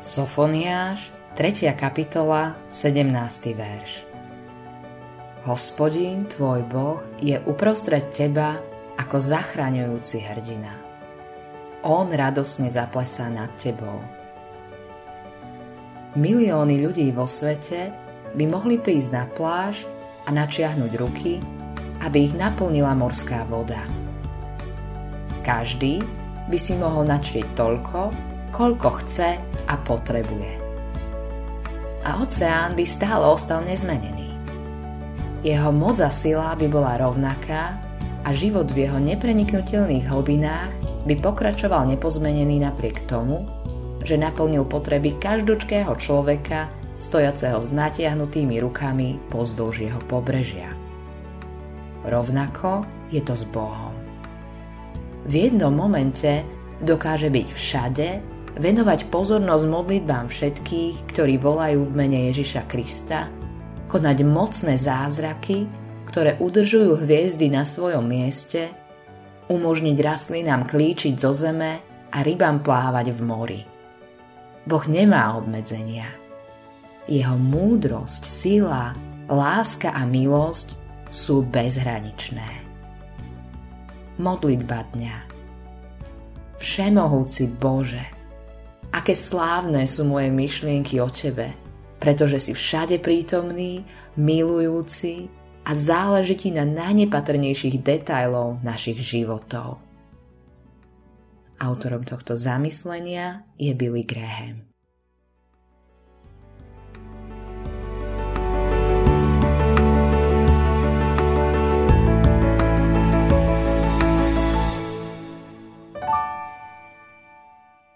Sofoniáš, 3. kapitola, 17. verš. Hospodin, tvoj Boh, je uprostred teba ako zachraňujúci hrdina. On radosne zaplesá nad tebou. Milióny ľudí vo svete by mohli prísť na pláž a načiahnuť ruky, aby ich naplnila morská voda. Každý by si mohol načriť toľko, koľko chce a potrebuje. A oceán by stále ostal nezmenený. Jeho moc a sila by bola rovnaká a život v jeho nepreniknutelných hlbinách by pokračoval nepozmenený napriek tomu, že naplnil potreby každočkého človeka stojaceho s natiahnutými rukami pozdĺž jeho pobrežia. Rovnako je to s Bohom. V jednom momente dokáže byť všade venovať pozornosť modlitbám všetkých, ktorí volajú v mene Ježiša Krista, konať mocné zázraky, ktoré udržujú hviezdy na svojom mieste, umožniť rastlinám klíčiť zo zeme a rybám plávať v mori. Boh nemá obmedzenia. Jeho múdrosť, sila, láska a milosť sú bezhraničné. Modlitba dňa Všemohúci Bože, aké slávne sú moje myšlienky o tebe, pretože si všade prítomný, milujúci a záleží ti na najnepatrnejších detajlov našich životov. Autorom tohto zamyslenia je Billy Graham.